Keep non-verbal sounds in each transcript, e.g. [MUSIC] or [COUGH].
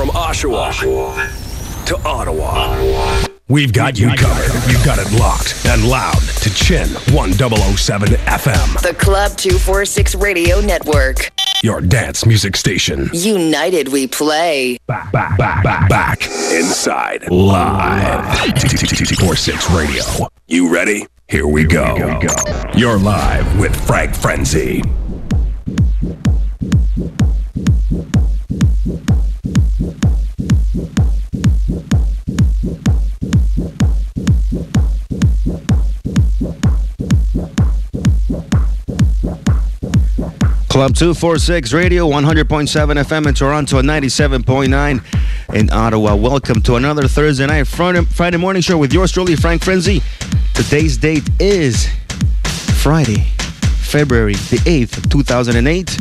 From Oshawa, to Ottawa. We've got you covered. You've got it locked and loud to Chin 1007 FM. The Club 246 Radio Network. Your dance music station. United we play. Back, back, back, back, back. Inside. Live. 246 Radio. You ready? Here we go. You're live with Frank Frenzy. Club 246 Radio, 100.7 FM in Toronto and 97.9 in Ottawa. Welcome to another Thursday night Friday, morning show with yours truly, Frank Frenzy. Today's date is Friday, February the 8th, 2008.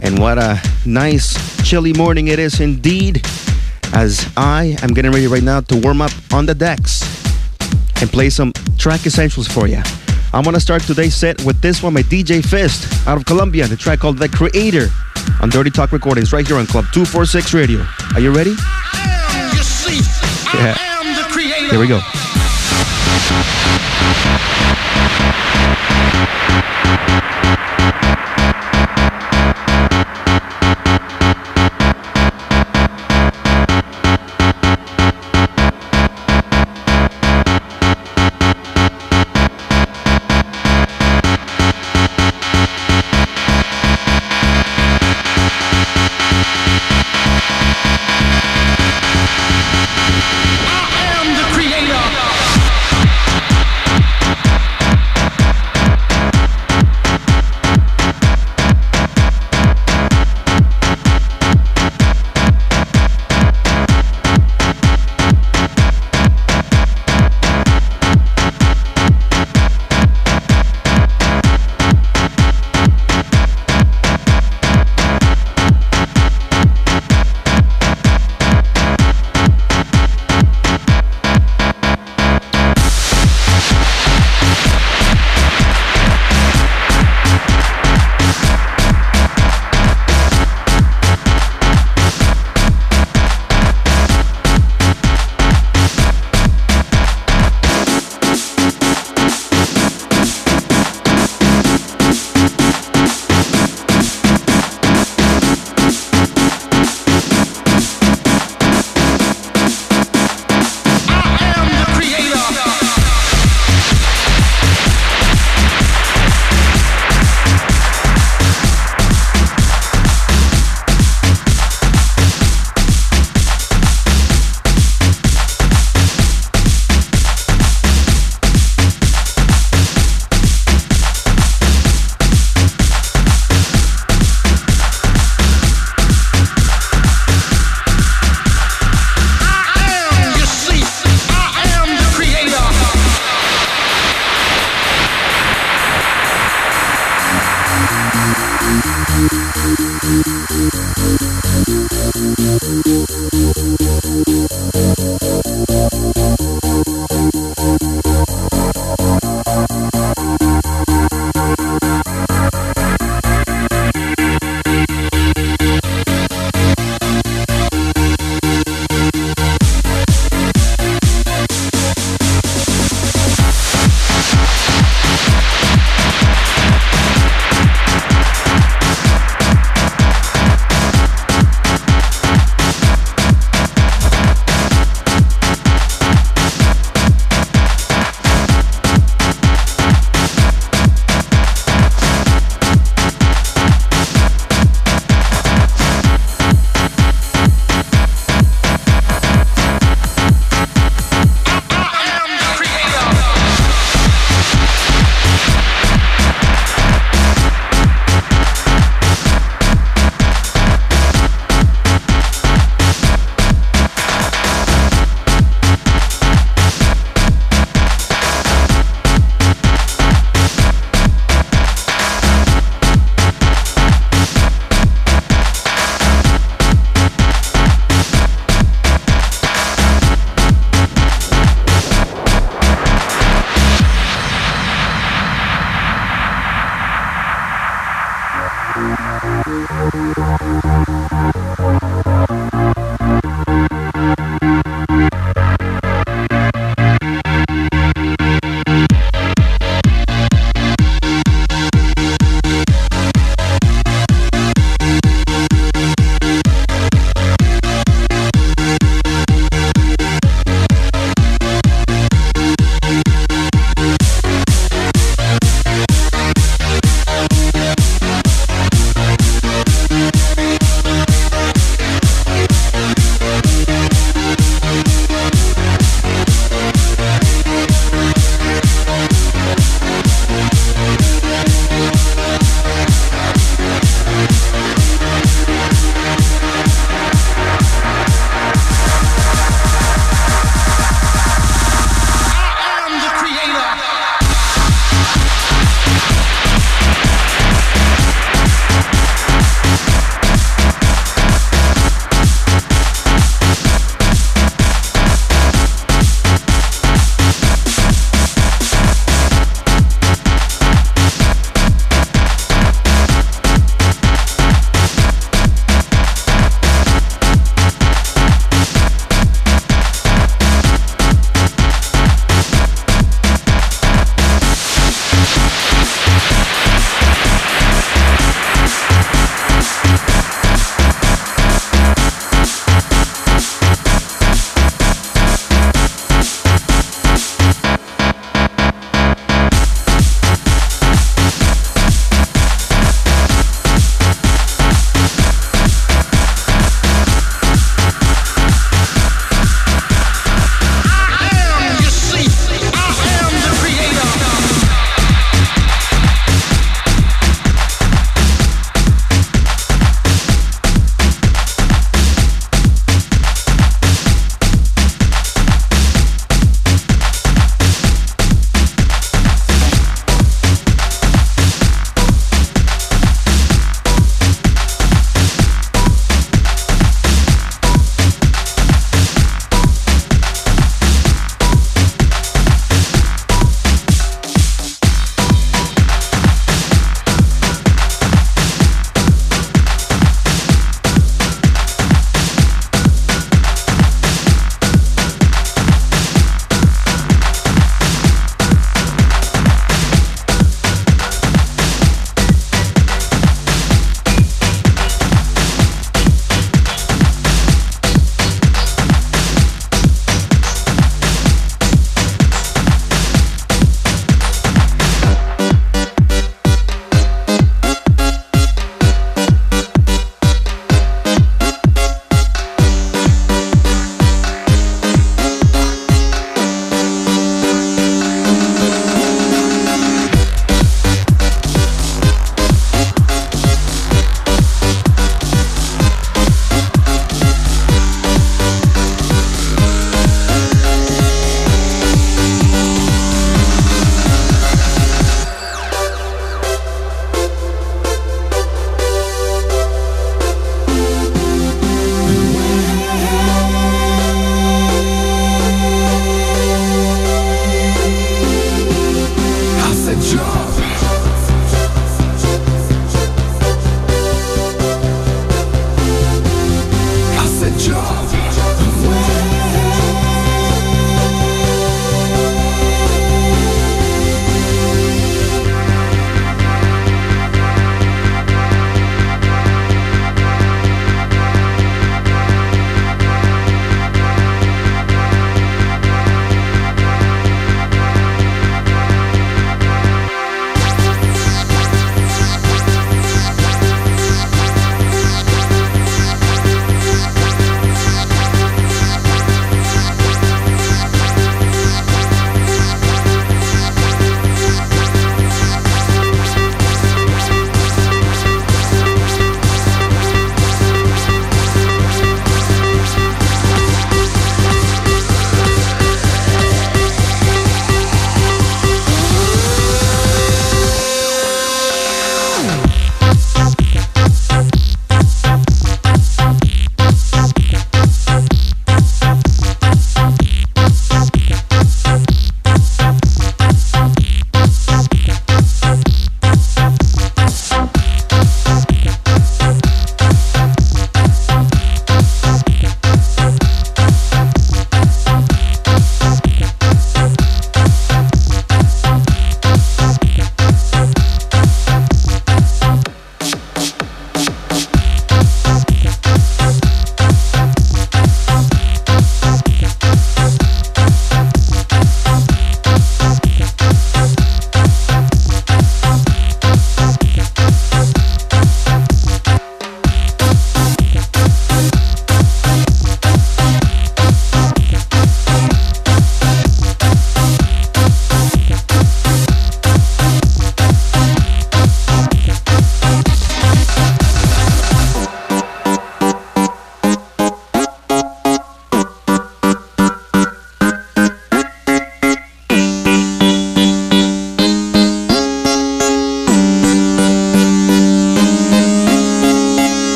And what a nice, chilly morning it is indeed, as I am getting ready right now to warm up on the decks and play some track essentials for you. I'm gonna start today's set with this one by DJ Fist out of Colombia, the track called The Creator on Dirty Talk Recordings right here on Club 246 Radio. Are you ready? Yeah. Here we go.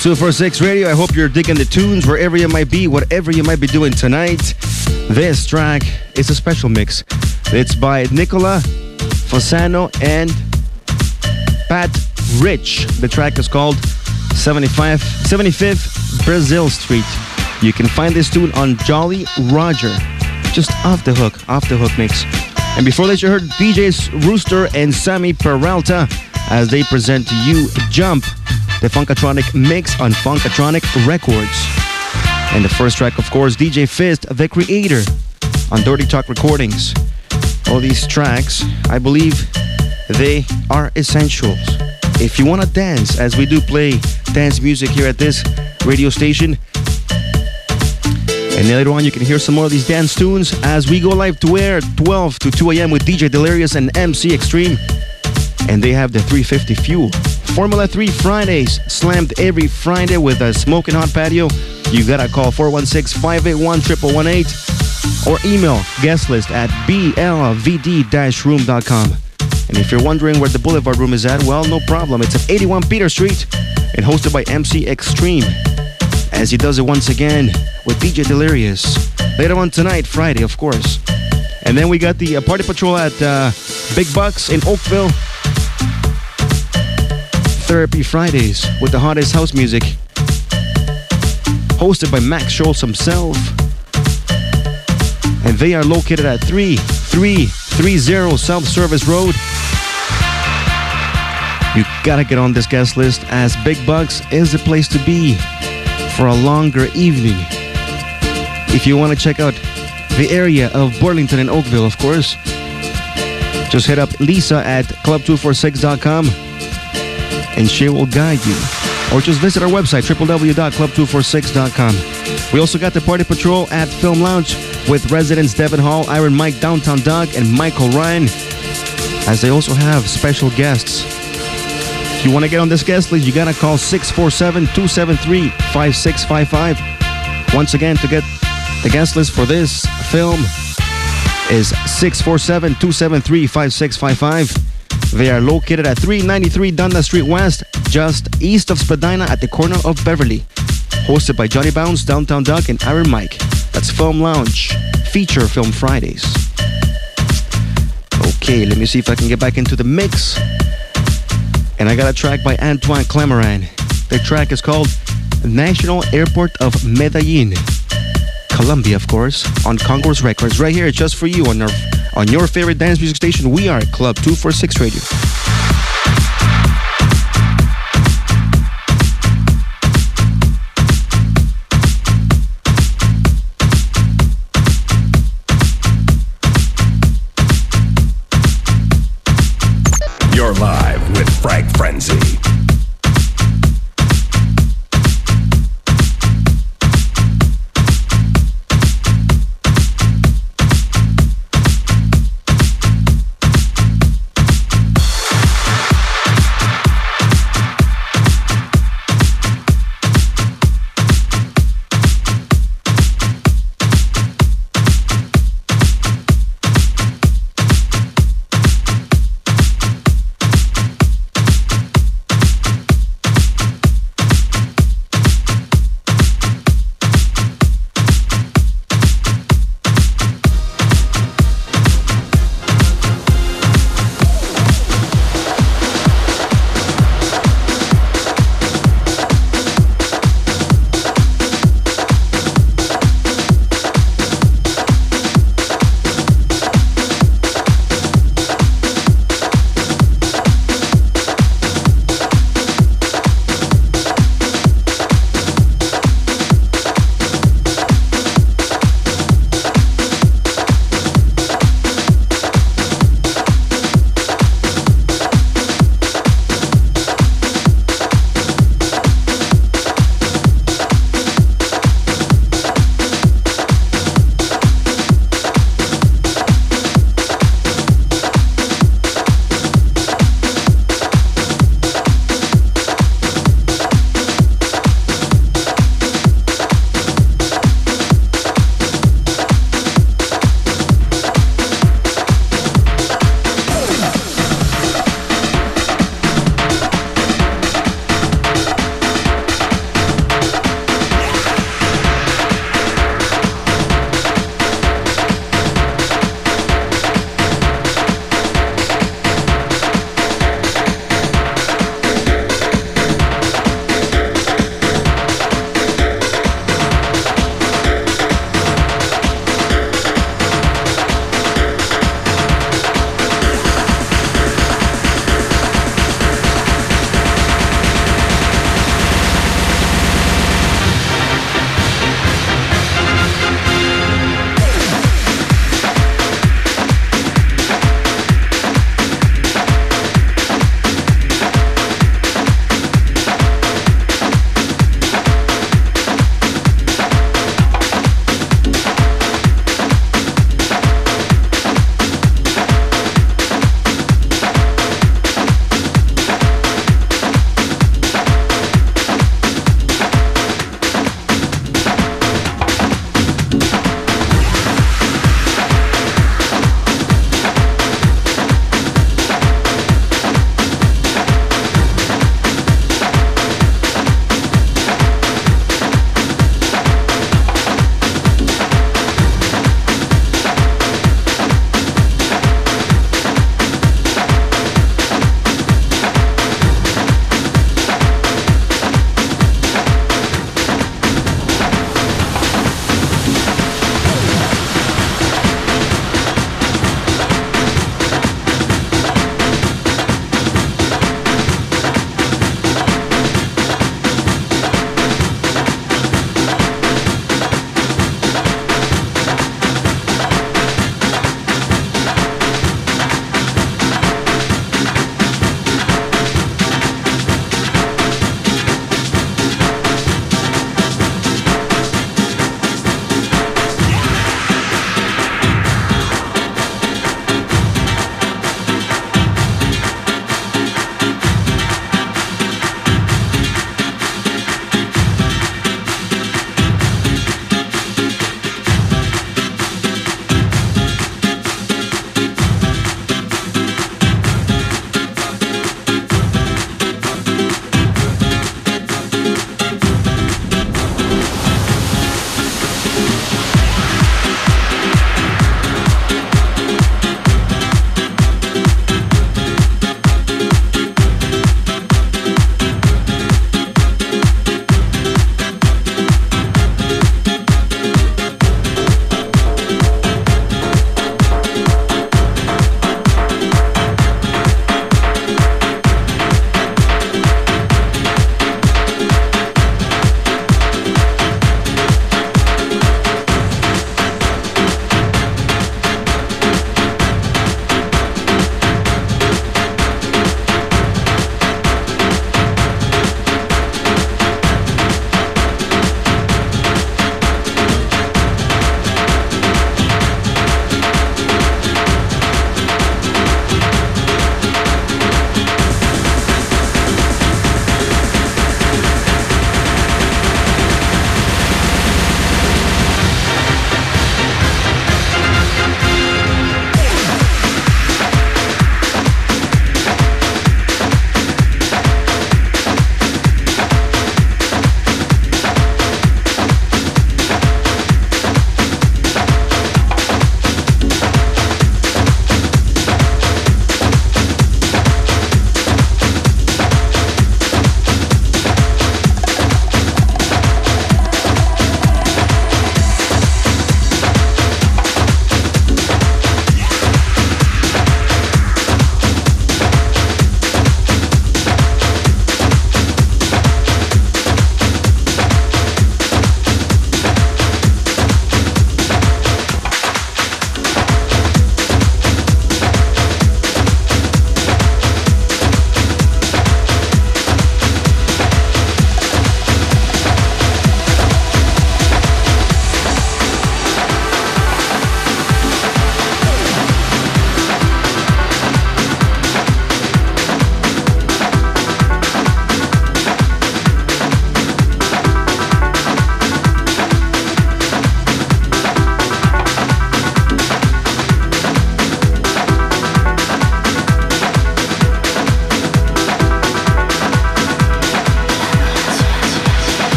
246 Radio. I hope you're digging the tunes wherever you might be, whatever you might be doing tonight. This track is a special mix. It's by Nicola Fasano and Pat Rich. The track is called 75, 75th Brazil Street. You can find this tune on Jolly Roger. Just off the hook, off the hook mix. And before that, you heard DJs Rooster and Sammy Peralta as they present to you Jump, the Funkatronic mix on Funkatronic Records. And the first track, of course, DJ Fist, the creator, on Dirty Talk Recordings. All these tracks, I believe they are essentials. If you want to dance, as we do play dance music here at this radio station, and later on, you can hear some more of these dance tunes as we go live to air 12 to 2 a.m. with DJ Delirious and MC Extreme. And they have the 350 Fuel. Formula 3 Fridays, slammed every Friday with a smoking hot patio. You gotta call 416 581 1118 or email guest list at blvd room.com. And if you're wondering where the Boulevard Room is at, well, no problem. It's at 81 Peter Street and hosted by MC Extreme as he does it once again with DJ Delirious. Later on tonight, Friday, of course. And then we got the uh, Party Patrol at uh, Big Bucks in Oakville. Therapy Fridays with the hottest house music. Hosted by Max Schultz himself. And they are located at 3330 South Service Road. You gotta get on this guest list as Big Bucks is the place to be for a longer evening. If you want to check out the area of Burlington and Oakville, of course, just hit up Lisa at club246.com and she will guide you. Or just visit our website, www.club246.com. We also got the Party Patrol at Film Lounge with residents Devin Hall, Iron Mike, Downtown Doug, and Michael Ryan, as they also have special guests. If you want to get on this guest list, you got to call 647 273 5655. Once again, to get the guest list for this film is 647 273 5655. They are located at 393 Dundas Street West, just east of Spadina at the corner of Beverley. Hosted by Johnny Bounce, Downtown Doug, and Iron Mike. That's Film Lounge, feature film Fridays. Okay, let me see if I can get back into the mix. And I got a track by Antoine Clamaran. The track is called National Airport of Medellin. Colombia, of course, on Concourse Records. Right here, just for you on our on your favorite dance music station. We are Club 246 Radio. You're live with Frank Frenzy.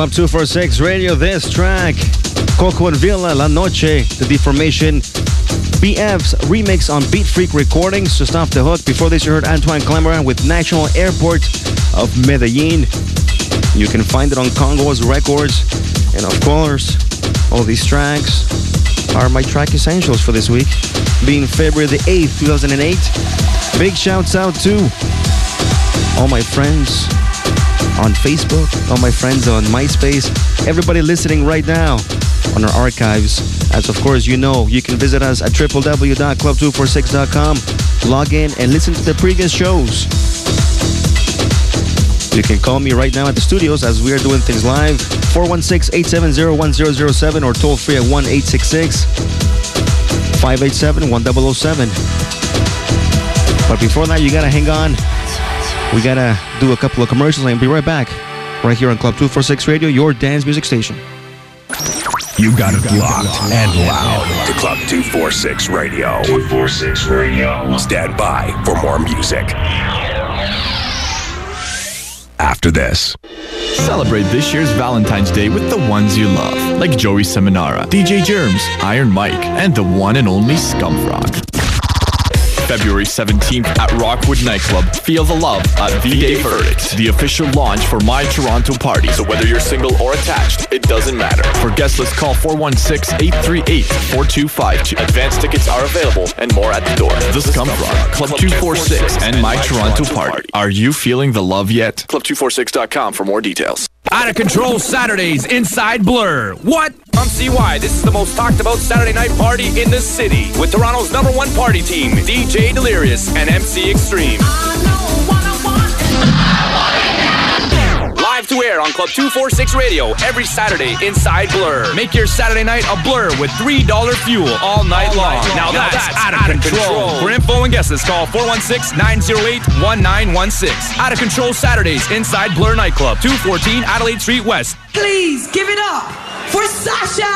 Club 246 Radio, this track, Coco and Villa, La Noche, The Deformation, BF's remix on Beat Freak Recordings, just off the hook. Before this, you heard Antoine Clamaran with National Airport of Medellin. You can find it on Congo's Records. And of course, all these tracks are my track essentials for this week, being February the 8th, 2008. Big shouts out to all my friends on Facebook, all my friends on MySpace, everybody listening right now on our archives. As of course you know, you can visit us at www.club246.com, log in and listen to the previous shows. You can call me right now at the studios as we are doing things live. 416-870-1007 or toll free at 1-866-587-1007. But before that, you gotta hang on. We gotta do a couple of commercials and be right back. Right here on Club 246 Radio, your dance music station. You got it locked and loud to Club 246 Radio. 246 Radio. Stand by for more music. After this. Celebrate this year's Valentine's Day with the ones you love, like Joey Seminara, DJ Germs, Iron Mike, and the one and only Scumfrog. February 17th at Rockwood Nightclub. Feel the love at V-Day Verdict, the official launch for My Toronto Party. So whether you're single or attached, it doesn't matter. For guest list, call 416-838-4252. Advance tickets are available and more at the door. The Scumfrog, Club 246, and My Toronto Party. Are you feeling the love yet? Club246.com for more details. Out of Control Saturdays Inside Blur. What? Come see why this is the most talked about Saturday night party in the city with Toronto's number one party team, DJ Delirious and MC Extreme. Live to air on Club 246 Radio every Saturday inside Blur. Make your Saturday night a blur with $3 fuel all night long. Now that's, out, of, control. For info and guesses, call 416-908-1916. Out of Control Saturdays inside Blur Nightclub, 214 Adelaide Street West. Please give it up for Sasha!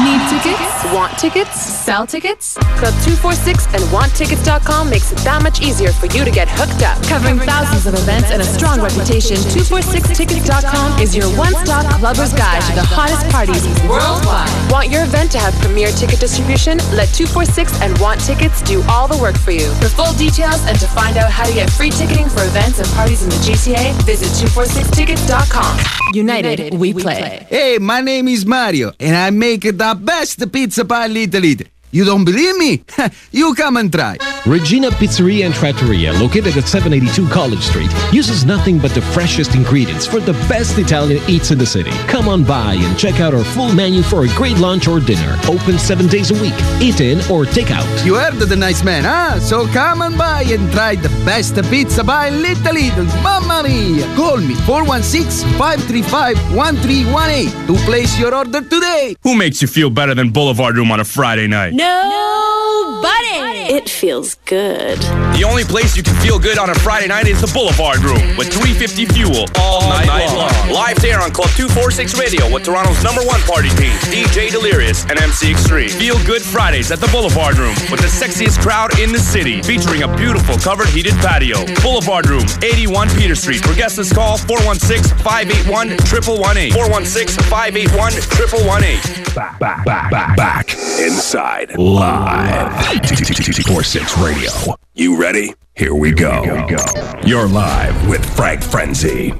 Need tickets? Want tickets? Sell tickets? Club 246 and WantTickets.com makes it that much easier for you to get hooked up. Covering thousands of events and a strong reputation, 246tickets.com is your one-stop clubber's guide to the hottest parties worldwide. Want your event to have premier ticket distribution? Let 246 and Want Tickets do all the work for you. For full details and to find out how to get free ticketing for events and parties in the GTA, visit 246tickets.com. United, we play. Hey, my name is Mario, and I make the best pizza by Little Italy. You don't believe me? [LAUGHS] you come and try. Regina Pizzeria and Trattoria, located at 782 College Street, uses nothing but the freshest ingredients for the best Italian eats in the city. Come on by and check out our full menu for a great lunch or dinner. Open seven days a week. Eat in or take out. You heard the nice man, huh? So come on by and try the best pizza by Little Italy. Mamma mia! Call me 416-535-1318 to place your order today. Who makes you feel better than Boulevard Room on a Friday night? Nobody. It feels good. The only place you can feel good on a Friday night is the Boulevard Room with 350 Fuel all, all night, night long. long. Live there on Club 246 Radio with Toronto's number one party team, DJ Delirious and MC Extreme. Feel good Fridays at the Boulevard Room with the sexiest crowd in the city, featuring a beautiful covered heated patio. Boulevard Room, 81 Peter Street. For guests, call 416-581-1118. 416-581-1118. Back, back, back, back, back. Inside. Live. 246 Radio. You ready? Here we go. You're live with Frank Frenzy.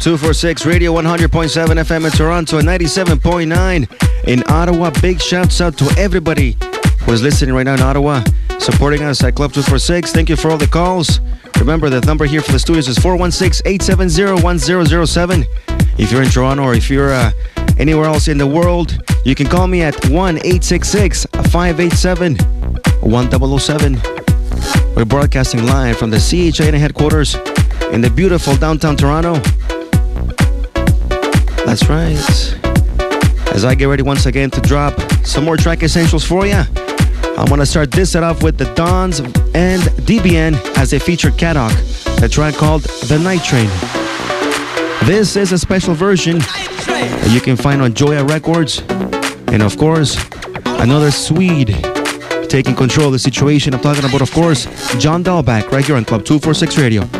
246 Radio 100.7 FM in Toronto and 97.9 in Ottawa. Big shouts out to everybody who's listening right now in Ottawa, supporting us at Club 246. Thank you for all the calls. Remember, the number here for the studios is 416 870 1007. If you're in Toronto or if you're uh, anywhere else in the world, you can call me at 1 866 587 1007. We're broadcasting live from the CHIN headquarters in the beautiful downtown Toronto. That's right. As I get ready once again to drop some more track essentials for you, I want to start this set off with the Dons and DBN as they feature Kadoc, a track called The Night Train. This is a special version that you can find on Joya Records. And of course, another Swede taking control of the situation. I'm talking about, of course, John Dahlback right here on Club 246 Radio.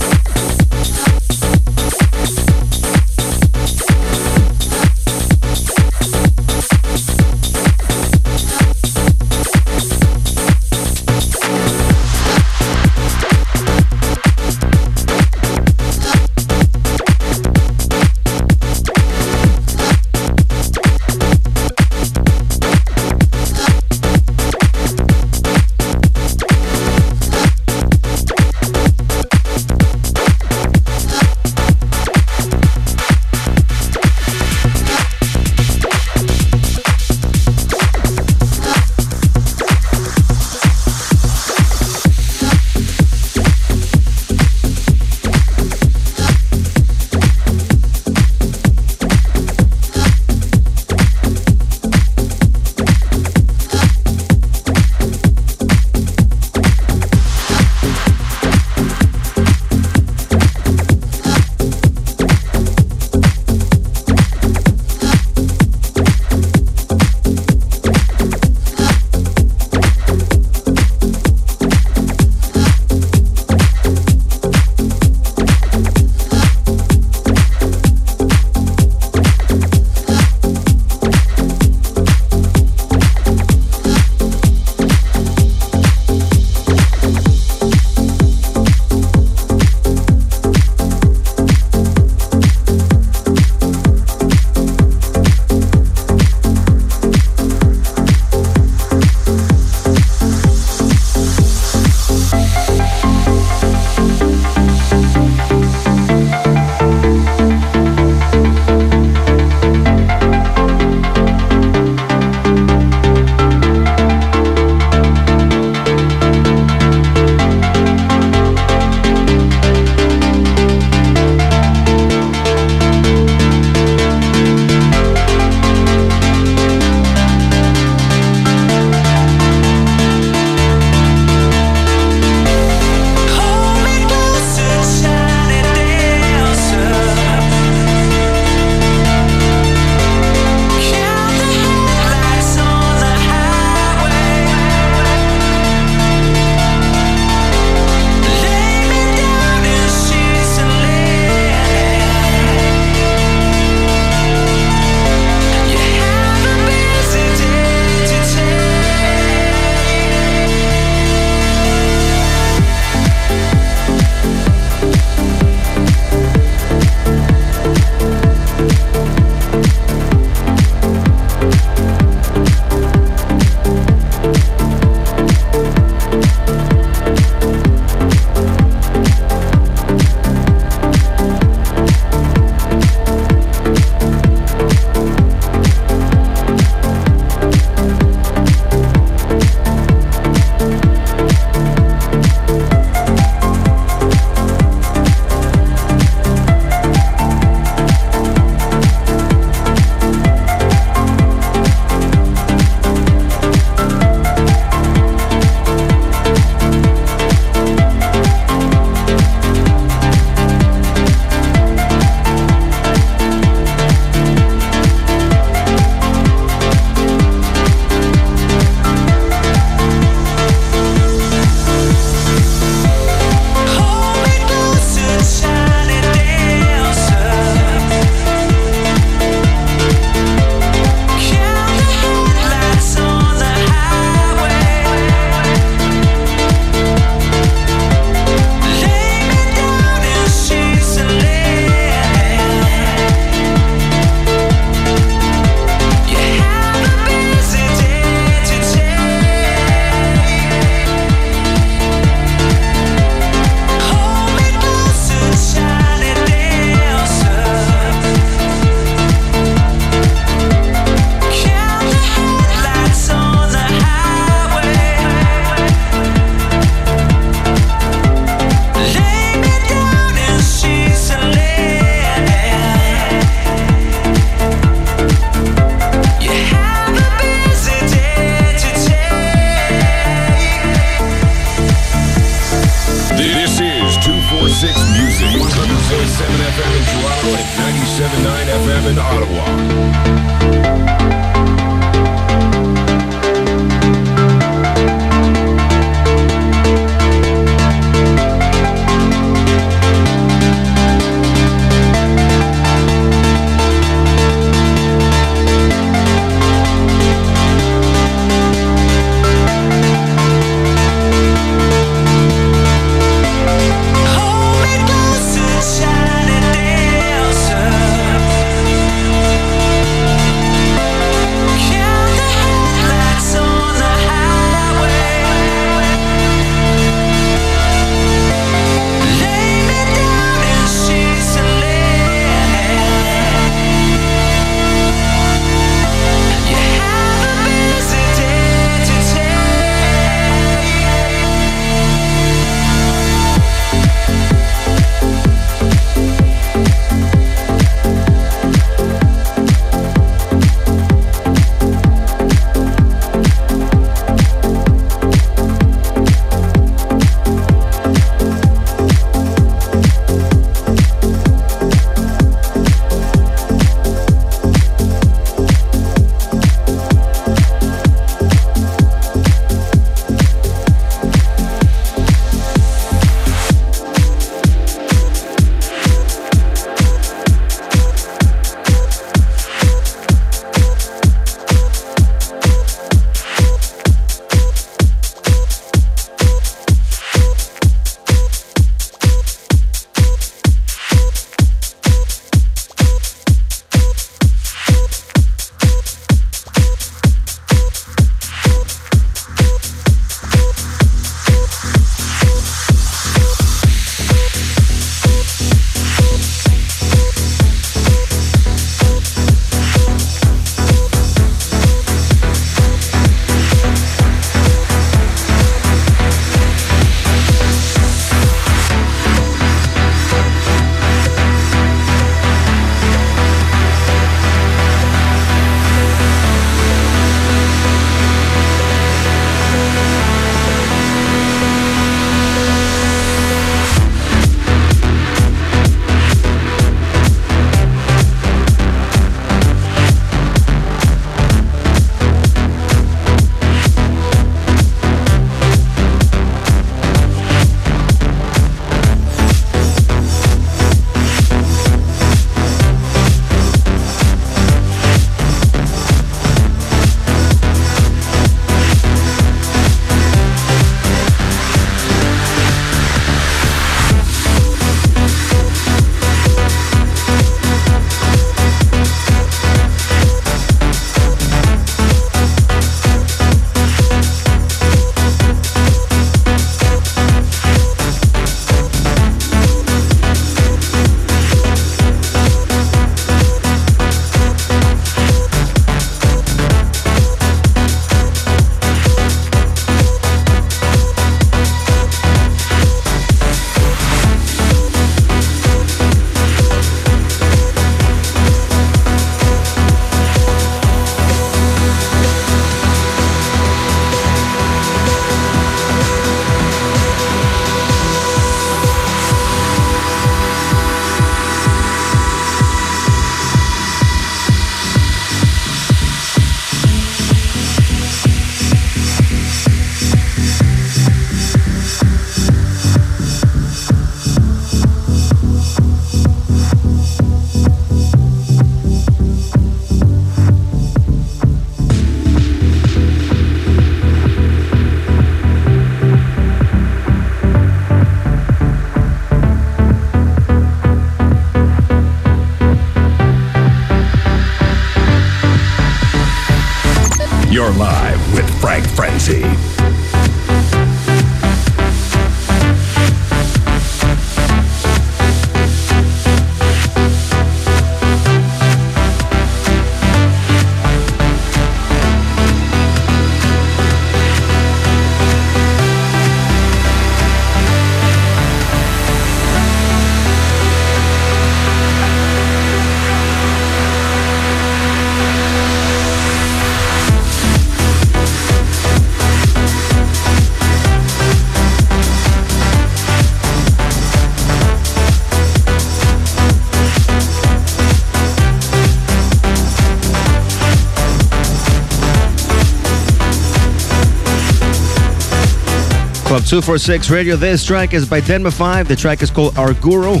246 Radio. This track is by Denma 5. The track is called Our Guru,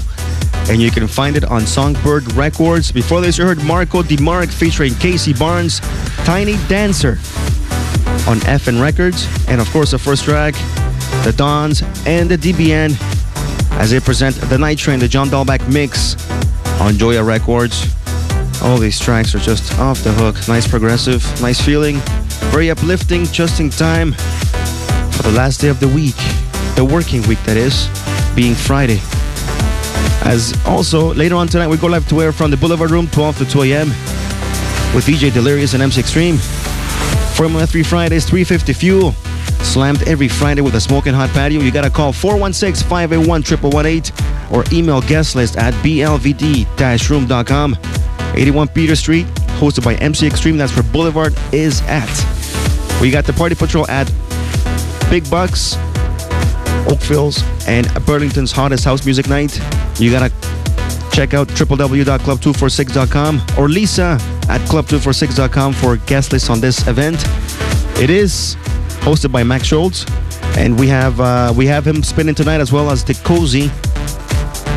and you can find it on Songbird Records. Before this, you heard Marco DeMarc featuring Casey Barnes, Tiny Dancer on FN Records. And of course, the first track, The Dons and the DBN as they present The Night Train, the John Dahlback mix on Joya Records. All these tracks are just off the hook. Nice progressive, nice feeling, very uplifting, just in time the last day of the week, the working week that is, being Friday. As also later on tonight, we go live to air from the Boulevard Room, 12 to 2 a.m. with DJ Delirious and MC Extreme. Formula 3 Fridays, 350 fuel. Slammed every Friday with a smoking hot patio. You gotta call 416 581 1118 or email guest list at blvd room.com. 81 Peter Street, hosted by MC Extreme. That's where Boulevard is at. We got the Party Patrol at Big Bucks, Oakville's, and Burlington's hottest house music night. You gotta check out www.club246.com or Lisa at club246.com for guest lists on this event. It is hosted by Max Schultz, and we have uh, we have him spinning tonight as well as the Cozy.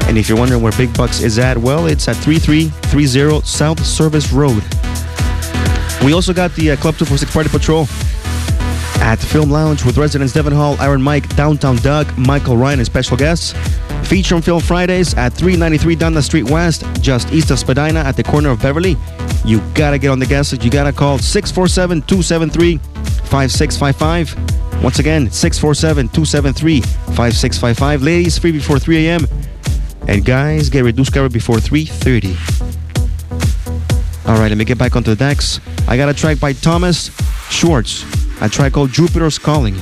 And if you're wondering where Big Bucks is at, well, it's at 3330 South Service Road. We also got the uh, Club 246 Party Patrol at the Film Lounge with residents Devon Hall, Iron Mike, Downtown Doug, Michael Ryan, and special guests. Feature on Film Fridays at 393 Dundas Street West, just east of Spadina at the corner of Beverley. You gotta get on the guest list. You gotta call 647 273 5655. Once again, 647 273 5655. Ladies, free before 3 a.m. And guys, get reduced cover before 3.30. All right, let me get back onto the decks. I got a track by Thomas Schwartz, a track called Jupiter's Calling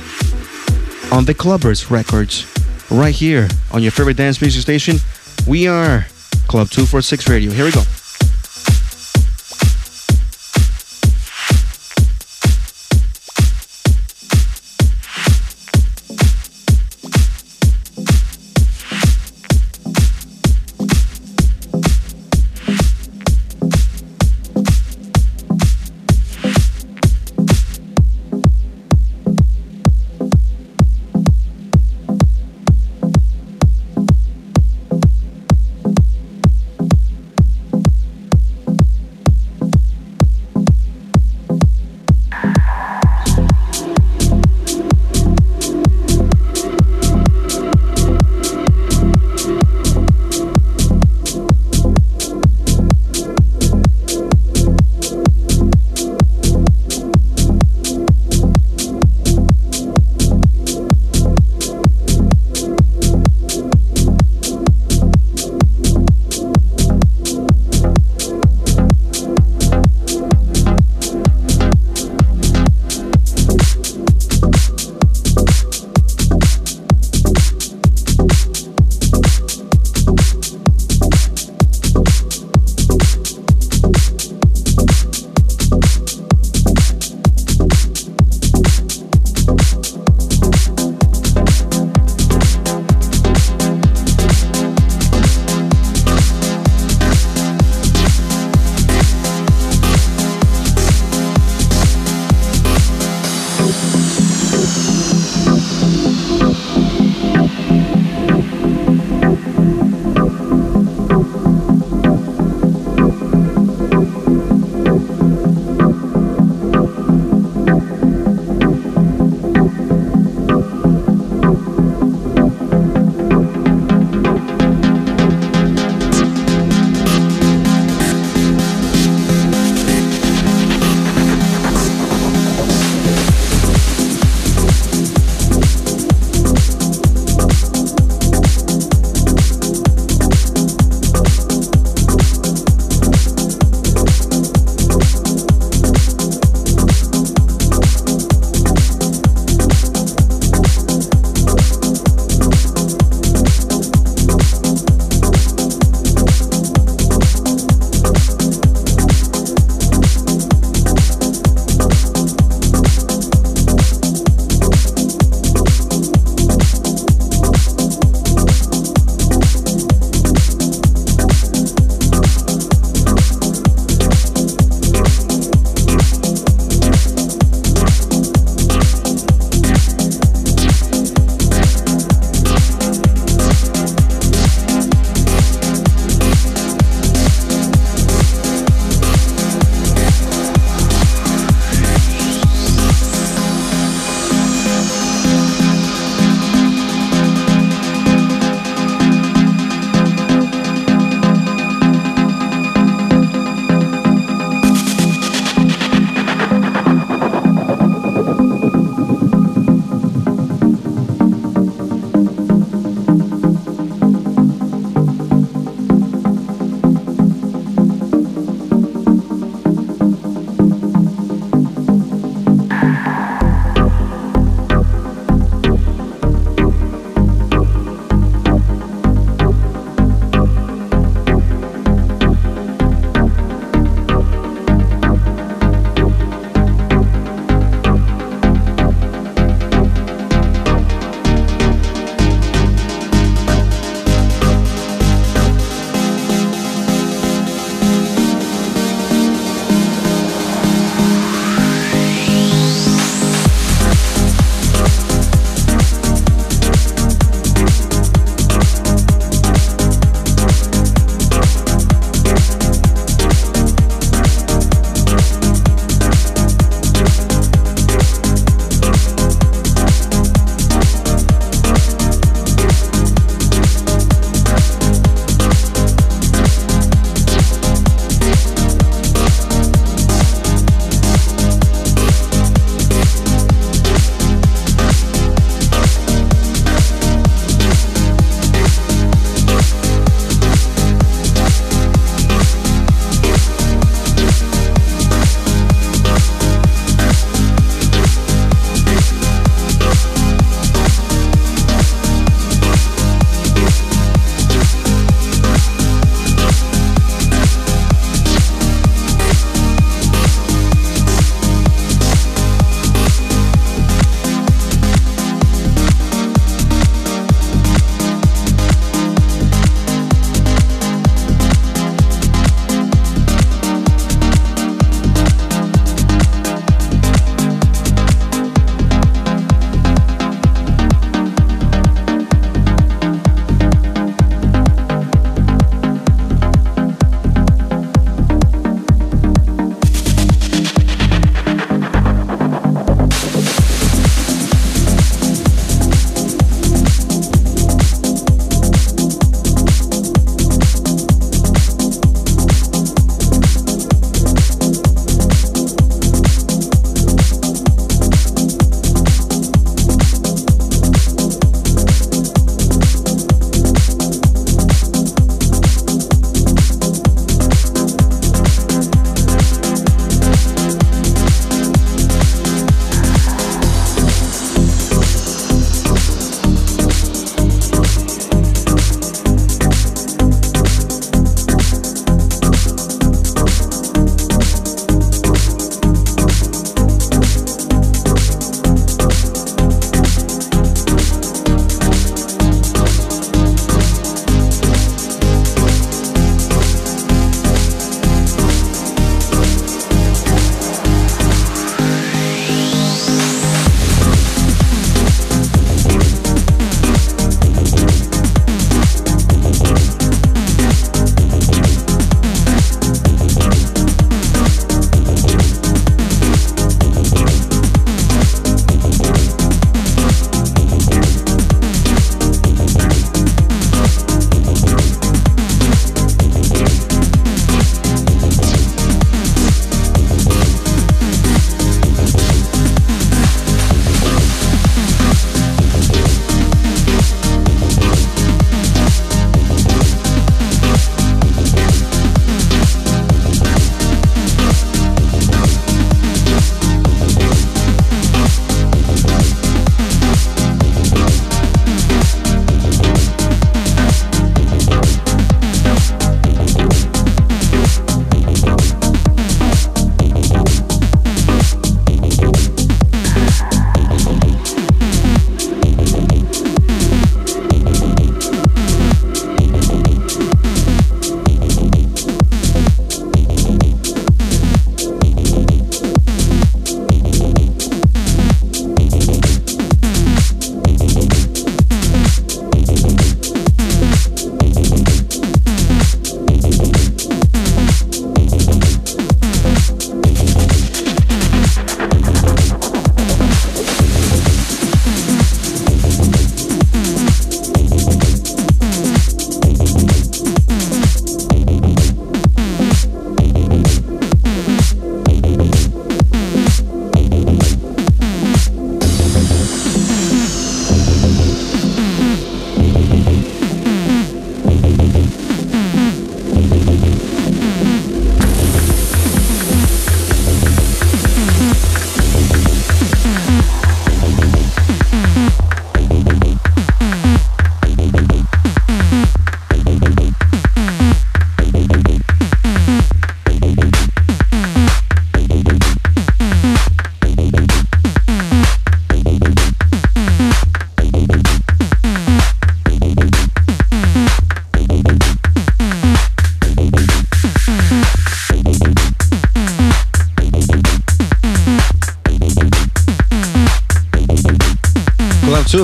on the Clubbers Records, right here on your favorite dance music station. We are Club 246 Radio. Here we go.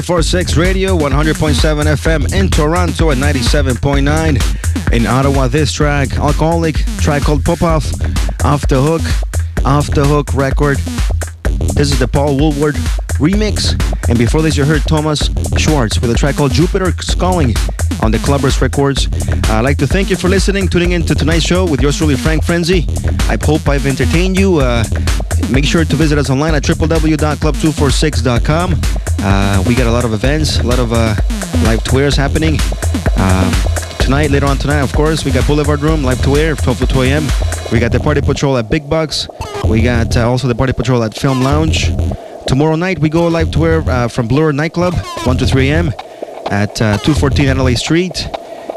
246 Radio, 100.7 FM in Toronto and 97.9 in Ottawa. This track, Alcoholic, track called Pop Off, Off the Hook, Off the Hook record. This is the Paul Woolford remix. And before this, you heard Thomas Schwartz with a track called Jupiter Calling on the Clubbers Records. I'd like to thank you for listening, tuning in to tonight's show with yours truly, Frank Frenzy. I hope I've entertained you. Uh, make sure to visit us online at www.club246.com. Uh, we got a lot of events, a lot of uh, live tours happening. Um, tonight, later on tonight, of course, we got Boulevard Room, live tour, 12 to 2 a.m. We got the Party Patrol at Big Bucks. We got uh, also the Party Patrol at Film Lounge. Tomorrow night, we go live tour uh, from Blur Nightclub, 1 to 3 a.m. at uh, 214 Adelaide Street.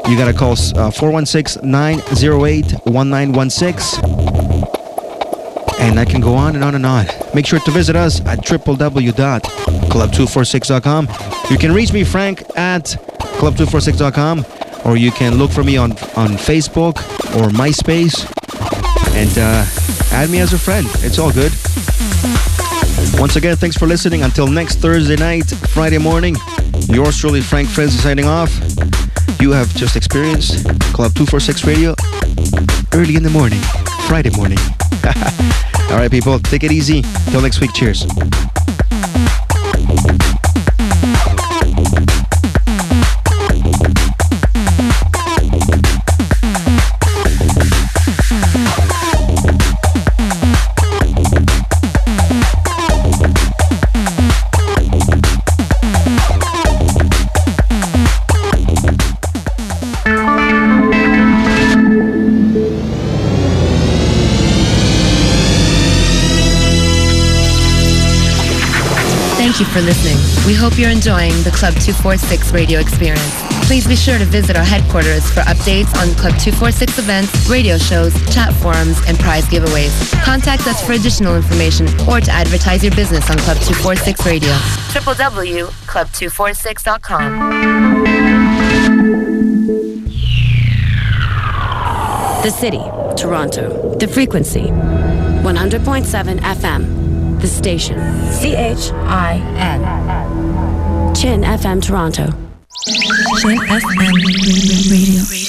You got to call uh, 416 908 1916. And I can go on and on and on. Make sure to visit us at www.club246.com. You can reach me, Frank, at club246.com, or you can look for me on, on Facebook or MySpace and uh, add me as a friend. It's all good. Once again, thanks for listening. Until next Thursday night, Friday morning, yours truly, Frank Frenzy, signing off. You have just experienced Club 246 Radio early in the morning, Friday morning. [LAUGHS] All right, people, take it easy. Till next week, cheers. Thank you for listening. We hope you're enjoying the Club 246 radio experience. Please be sure to visit our headquarters for updates on Club 246 events, radio shows, chat forums, and prize giveaways. Contact us for additional information or to advertise your business on Club 246 Radio. www.club246.com. The city, Toronto. The frequency, 100.7 FM. The station, C-H-I-N. Chin FM Toronto. Chin FM